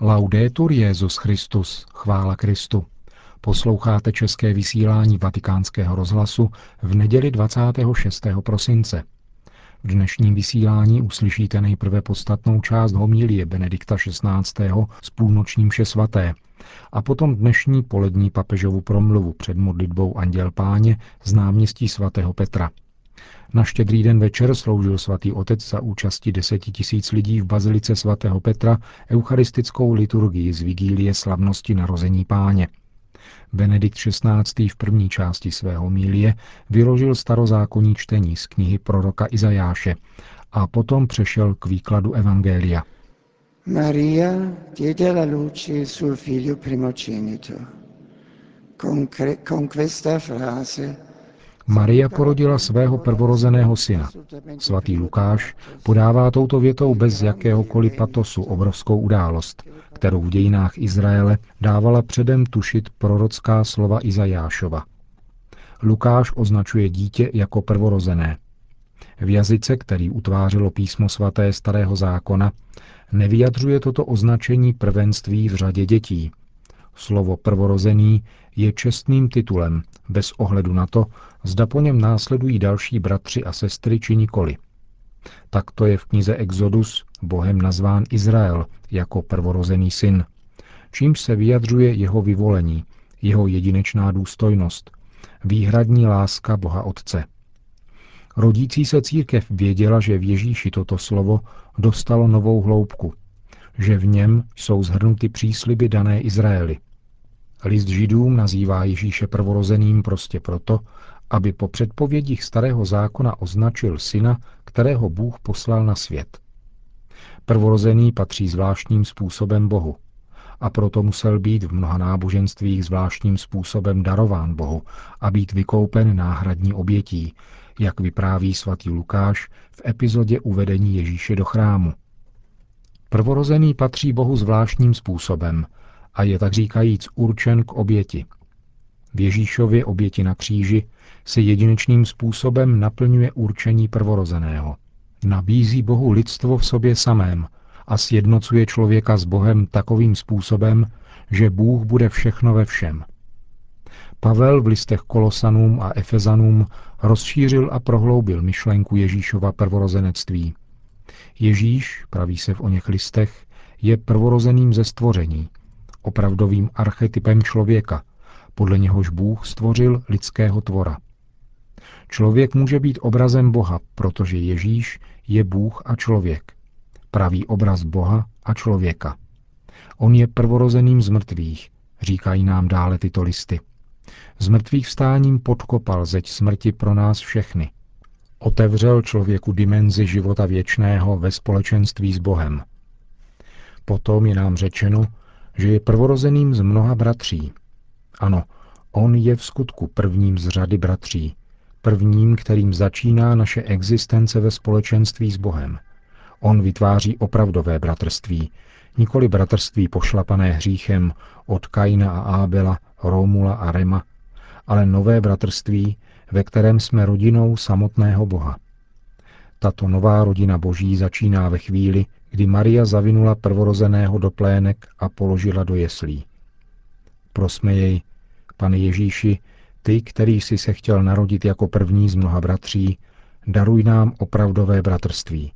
Laudetur Jezus Christus, chvála Kristu. Posloucháte české vysílání Vatikánského rozhlasu v neděli 26. prosince. V dnešním vysílání uslyšíte nejprve podstatnou část homílie Benedikta XVI. z půlnoční mše svaté a potom dnešní polední papežovu promluvu před modlitbou Anděl Páně z náměstí svatého Petra. Na štědrý den večer sloužil svatý otec za účasti deseti tisíc lidí v bazilice svatého Petra eucharistickou liturgii z vigílie slavnosti narození páně. Benedikt XVI. v první části svého mílie vyložil starozákonní čtení z knihy proroka Izajáše a potom přešel k výkladu Evangelia. Maria diede la luce sul figlio primogenito. Con, con questa frase Maria porodila svého prvorozeného syna. Svatý Lukáš podává touto větou bez jakéhokoliv patosu obrovskou událost, kterou v dějinách Izraele dávala předem tušit prorocká slova Izajášova. Lukáš označuje dítě jako prvorozené. V jazyce, který utvářelo písmo svaté starého zákona, nevyjadřuje toto označení prvenství v řadě dětí. Slovo prvorozený je čestným titulem, bez ohledu na to, zda po něm následují další bratři a sestry či nikoli. Tak to je v knize Exodus Bohem nazván Izrael jako prvorozený syn, čímž se vyjadřuje jeho vyvolení, jeho jedinečná důstojnost, výhradní láska Boha Otce. Rodící se církev věděla, že v Ježíši toto slovo dostalo novou hloubku, že v něm jsou zhrnuty přísliby dané Izraeli. List židům nazývá Ježíše prvorozeným prostě proto, aby po předpovědích starého zákona označil syna, kterého Bůh poslal na svět. Prvorozený patří zvláštním způsobem Bohu a proto musel být v mnoha náboženstvích zvláštním způsobem darován Bohu a být vykoupen náhradní obětí, jak vypráví svatý Lukáš v epizodě uvedení Ježíše do chrámu. Prvorozený patří Bohu zvláštním způsobem a je tak říkajíc určen k oběti. V Ježíšově oběti na kříži se jedinečným způsobem naplňuje určení prvorozeného. Nabízí Bohu lidstvo v sobě samém a sjednocuje člověka s Bohem takovým způsobem, že Bůh bude všechno ve všem. Pavel v listech Kolosanům a Efezanům rozšířil a prohloubil myšlenku Ježíšova prvorozenectví. Ježíš, praví se v oněch listech, je prvorozeným ze stvoření, opravdovým archetypem člověka, podle něhož Bůh stvořil lidského tvora. Člověk může být obrazem Boha, protože Ježíš je Bůh a člověk. Pravý obraz Boha a člověka. On je prvorozeným z mrtvých, říkají nám dále tyto listy. Z mrtvých vstáním podkopal zeď smrti pro nás všechny. Otevřel člověku dimenzi života věčného ve společenství s Bohem. Potom je nám řečeno, že je prvorozeným z mnoha bratří. Ano, on je v skutku prvním z řady bratří, prvním, kterým začíná naše existence ve společenství s Bohem. On vytváří opravdové bratrství, nikoli bratrství pošlapané hříchem od Kaina a Ábela, Rómula a Rema, ale nové bratrství, ve kterém jsme rodinou samotného Boha. Tato nová rodina Boží začíná ve chvíli, kdy Maria zavinula prvorozeného do plének a položila do jeslí. Prosme jej, pane Ježíši, ty, který jsi se chtěl narodit jako první z mnoha bratří, daruj nám opravdové bratrství.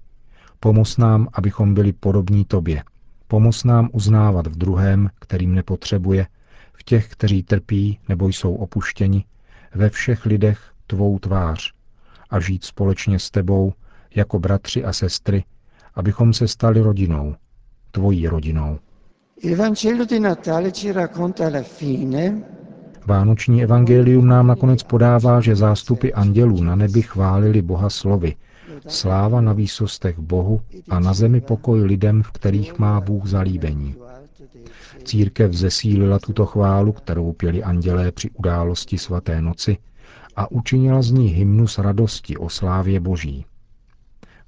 Pomoz nám, abychom byli podobní tobě. Pomoz nám uznávat v druhém, kterým nepotřebuje, v těch, kteří trpí nebo jsou opuštěni, ve všech lidech tvou tvář a žít společně s tebou jako bratři a sestry, abychom se stali rodinou, tvojí rodinou. Vánoční evangelium nám nakonec podává, že zástupy andělů na nebi chválili Boha slovy. Sláva na výsostech Bohu a na zemi pokoj lidem, v kterých má Bůh zalíbení. Církev zesílila tuto chválu, kterou pěli andělé při události svaté noci a učinila z ní hymnus radosti o slávě Boží.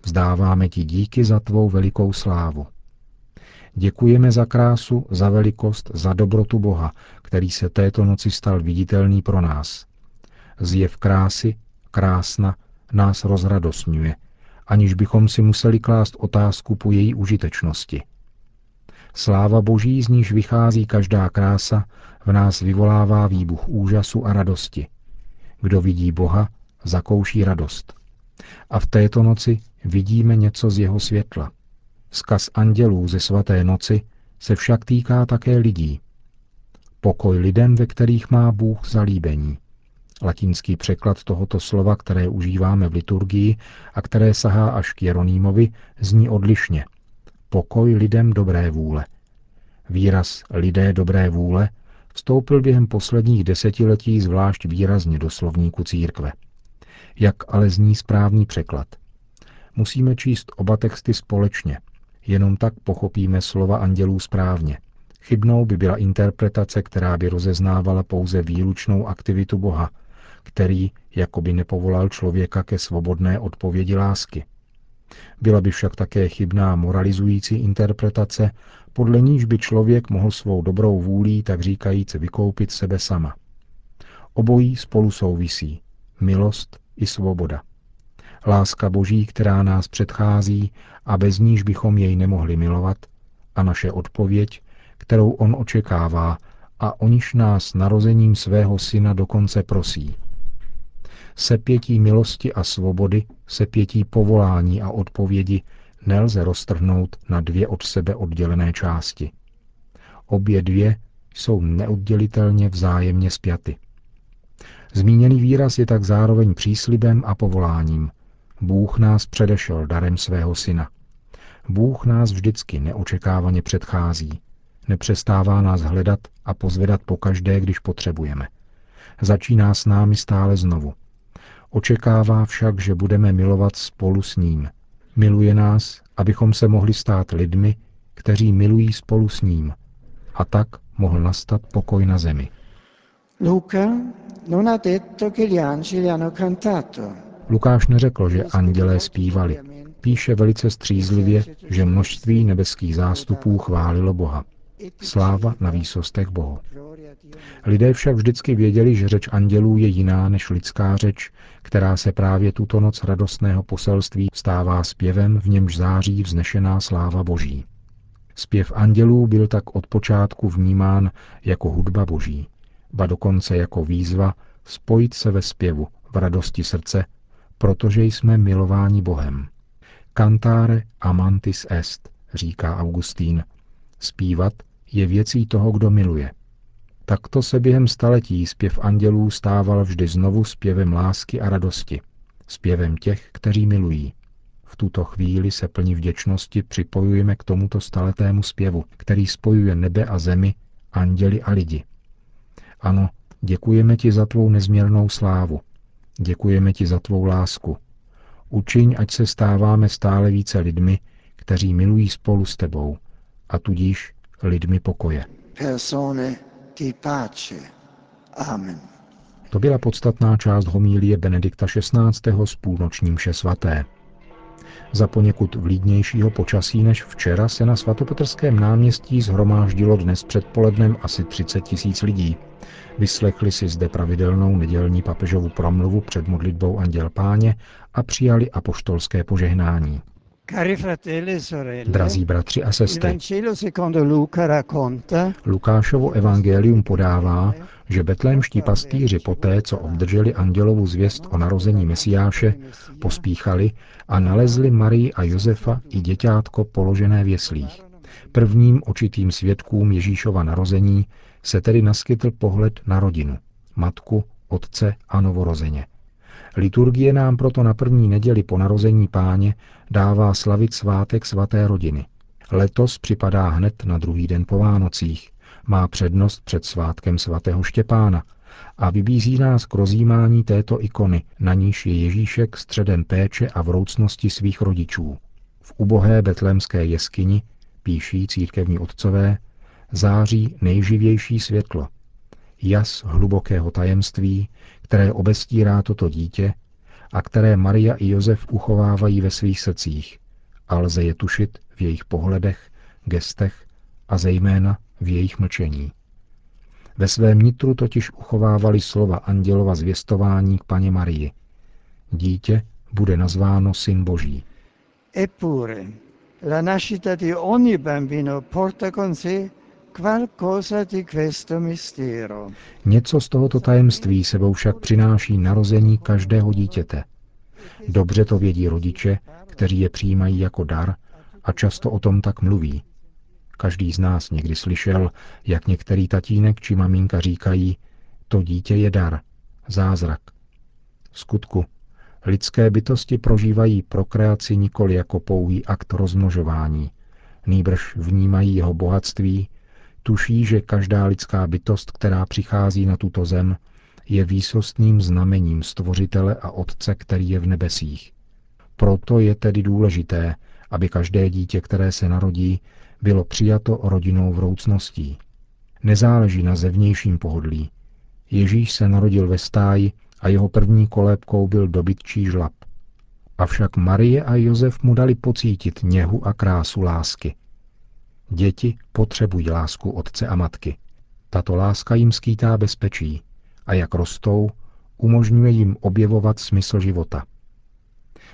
Vzdáváme ti díky za tvou velikou slávu. Děkujeme za krásu, za velikost, za dobrotu Boha, který se této noci stal viditelný pro nás. Zjev krásy, krásna, nás rozradosňuje, aniž bychom si museli klást otázku po její užitečnosti. Sláva Boží, z níž vychází každá krása, v nás vyvolává výbuch úžasu a radosti. Kdo vidí Boha, zakouší radost. A v této noci vidíme něco z jeho světla. Skaz andělů ze svaté noci se však týká také lidí. Pokoj lidem, ve kterých má Bůh zalíbení. Latinský překlad tohoto slova, které užíváme v liturgii a které sahá až k Jeronýmovi, zní odlišně. Pokoj lidem dobré vůle. Výraz lidé dobré vůle vstoupil během posledních desetiletí zvlášť výrazně do slovníku církve. Jak ale zní správný překlad? Musíme číst oba texty společně. Jenom tak pochopíme slova andělů správně. Chybnou by byla interpretace, která by rozeznávala pouze výlučnou aktivitu Boha, který jakoby nepovolal člověka ke svobodné odpovědi lásky. Byla by však také chybná moralizující interpretace, podle níž by člověk mohl svou dobrou vůlí, tak říkajíc, vykoupit sebe sama. Obojí spolu souvisí. Milost i svoboda. Láska Boží, která nás předchází a bez níž bychom jej nemohli milovat, a naše odpověď, kterou on očekává a o níž nás narozením svého syna dokonce prosí. Sepětí milosti a svobody, sepětí povolání a odpovědi nelze roztrhnout na dvě od sebe oddělené části. Obě dvě jsou neoddělitelně vzájemně spjaty. Zmíněný výraz je tak zároveň příslibem a povoláním. Bůh nás předešel darem svého syna. Bůh nás vždycky neočekávaně předchází. Nepřestává nás hledat a pozvedat pokaždé, když potřebujeme. Začíná s námi stále znovu. Očekává však, že budeme milovat spolu s ním. Miluje nás, abychom se mohli stát lidmi, kteří milují spolu s ním. A tak mohl nastat pokoj na zemi. Luca non ha detto che gli angeli hanno cantato. Lukáš neřekl, že andělé zpívali. Píše velice střízlivě, že množství nebeských zástupů chválilo Boha. Sláva na výsostech Bohu. Lidé však vždycky věděli, že řeč andělů je jiná než lidská řeč, která se právě tuto noc radostného poselství stává zpěvem, v němž září vznešená sláva Boží. Zpěv andělů byl tak od počátku vnímán jako hudba Boží, ba dokonce jako výzva spojit se ve zpěvu, v radosti srdce, protože jsme milováni Bohem. Cantare amantis est, říká Augustín. Zpívat je věcí toho, kdo miluje. Takto se během staletí zpěv andělů stával vždy znovu zpěvem lásky a radosti, zpěvem těch, kteří milují. V tuto chvíli se plní vděčnosti připojujeme k tomuto staletému zpěvu, který spojuje nebe a zemi, anděli a lidi. Ano, děkujeme ti za tvou nezměrnou slávu. Děkujeme ti za tvou lásku. Učiň, ať se stáváme stále více lidmi, kteří milují spolu s tebou, a tudíž lidmi pokoje. Persone di pace. Amen. To byla podstatná část homílie Benedikta XVI. z půlnoční mše svaté. Za poněkud vlídnějšího počasí než včera se na svatopetrském náměstí zhromáždilo dnes předpolednem asi 30 tisíc lidí. Vyslechli si zde pravidelnou nedělní papežovu promluvu před modlitbou Anděl Páně a přijali apoštolské požehnání. E Drazí bratři a sestry, Lukášovo Lukášovo evangelium podává, že betlémští pastýři poté, co obdrželi andělovu zvěst o narození Mesiáše, pospíchali a nalezli Marii a Josefa i děťátko položené v jeslích. Prvním očitým svědkům Ježíšova narození se tedy naskytl pohled na rodinu, matku, otce a novorozeně. Liturgie nám proto na první neděli po narození páně dává slavit svátek svaté rodiny. Letos připadá hned na druhý den po Vánocích, má přednost před svátkem svatého Štěpána a vybízí nás k rozjímání této ikony, na níž je Ježíšek středem péče a vroucnosti svých rodičů. V ubohé betlémské jeskyni, píší církevní otcové, září nejživější světlo. Jas hlubokého tajemství, které obestírá toto dítě a které Maria i Josef uchovávají ve svých srdcích a lze je tušit v jejich pohledech, gestech a zejména v jejich mlčení. Ve svém nitru totiž uchovávali slova andělova zvěstování k paně Marii. Dítě bude nazváno Syn Boží. Eppure, La nascita di ogni bambino porta con sé Něco z tohoto tajemství sebou však přináší narození každého dítěte. Dobře to vědí rodiče, kteří je přijímají jako dar a často o tom tak mluví. Každý z nás někdy slyšel, jak některý tatínek či maminka říkají, to dítě je dar, zázrak. V skutku, lidské bytosti prožívají prokreaci nikoli jako pouhý akt rozmnožování, nýbrž vnímají jeho bohatství, tuší, že každá lidská bytost, která přichází na tuto zem, je výsostným znamením stvořitele a otce, který je v nebesích. Proto je tedy důležité, aby každé dítě, které se narodí, bylo přijato rodinou vroucností. Nezáleží na zevnějším pohodlí. Ježíš se narodil ve stáji a jeho první kolébkou byl dobytčí žlab. Avšak Marie a Josef mu dali pocítit něhu a krásu lásky. Děti potřebují lásku otce a matky. Tato láska jim skýtá bezpečí a jak rostou, umožňuje jim objevovat smysl života.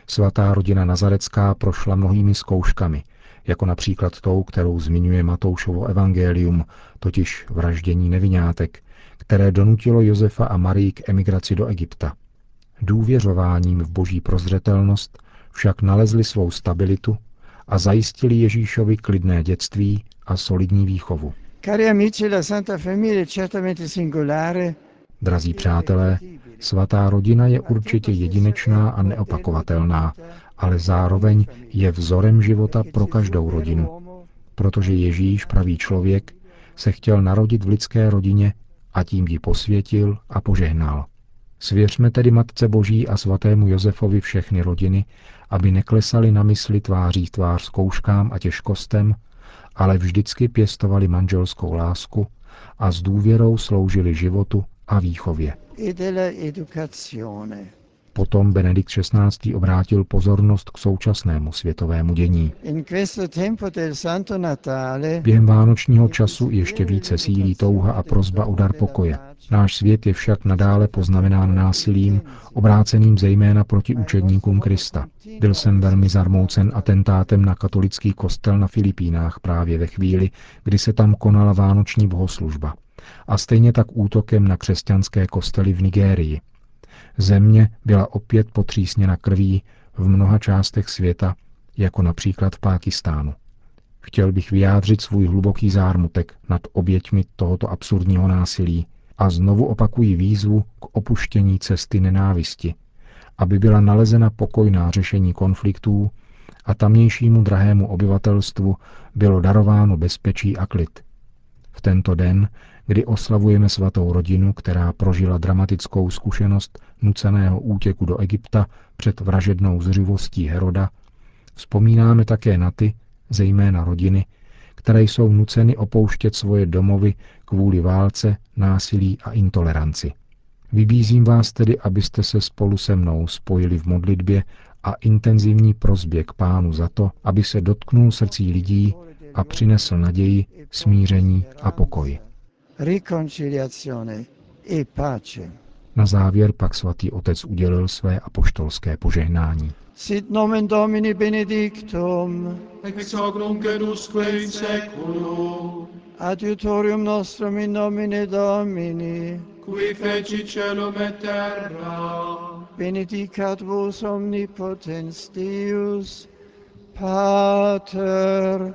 Svatá rodina Nazarecká prošla mnohými zkouškami, jako například tou, kterou zmiňuje Matoušovo evangelium, totiž vraždění nevinátek, které donutilo Josefa a Marii k emigraci do Egypta. Důvěřováním v boží prozřetelnost však nalezli svou stabilitu a zajistili Ježíšovi klidné dětství a solidní výchovu. Cari amici, la Santa Famiglia è certamente singolare Drazí přátelé, svatá rodina je určitě jedinečná a neopakovatelná, ale zároveň je vzorem života pro každou rodinu, protože Ježíš, pravý člověk, se chtěl narodit v lidské rodině a tím ji posvětil a požehnal. Svěřme tedy Matce Boží a svatému Josefovi všechny rodiny, aby neklesali na mysli tváří tvář zkouškám a těžkostem, ale vždycky pěstovali manželskou lásku a s důvěrou sloužili životu a výchově. Potom Benedikt XVI. obrátil pozornost k současnému světovému dění. Během vánočního času ještě více sílí touha a prozba o dar pokoje. Náš svět je však nadále poznamenán násilím, obráceným zejména proti učedníkům Krista. Byl jsem velmi zarmoucen atentátem na katolický kostel na Filipínách právě ve chvíli, kdy se tam konala vánoční bohoslužba. A stejně tak útokem na křesťanské kostely v Nigérii. Země byla opět potřísněna krví v mnoha částech světa, jako například v Pákistánu. Chtěl bych vyjádřit svůj hluboký zármutek nad oběťmi tohoto absurdního násilí a znovu opakují výzvu k opuštění cesty nenávisti, aby byla nalezena pokojná řešení konfliktů a tamnějšímu drahému obyvatelstvu bylo darováno bezpečí a klid. V tento den, kdy oslavujeme svatou rodinu, která prožila dramatickou zkušenost nuceného útěku do Egypta před vražednou zřivostí Heroda, vzpomínáme také na ty, zejména rodiny, které jsou nuceny opouštět svoje domovy kvůli válce, násilí a intoleranci. Vybízím vás tedy, abyste se spolu se mnou spojili v modlitbě a intenzivní prozbě k pánu za to, aby se dotknul srdcí lidí a přinesl naději, smíření a pokoj. Na závěr pak svatý otec udělil své apoštolské požehnání. Sit nomen Domini benedictum, ex hoc nunc in seculum, adiutorium nostrum in nomine Domini, qui feci celum et terra, benedicat vos omnipotens Deus, Pater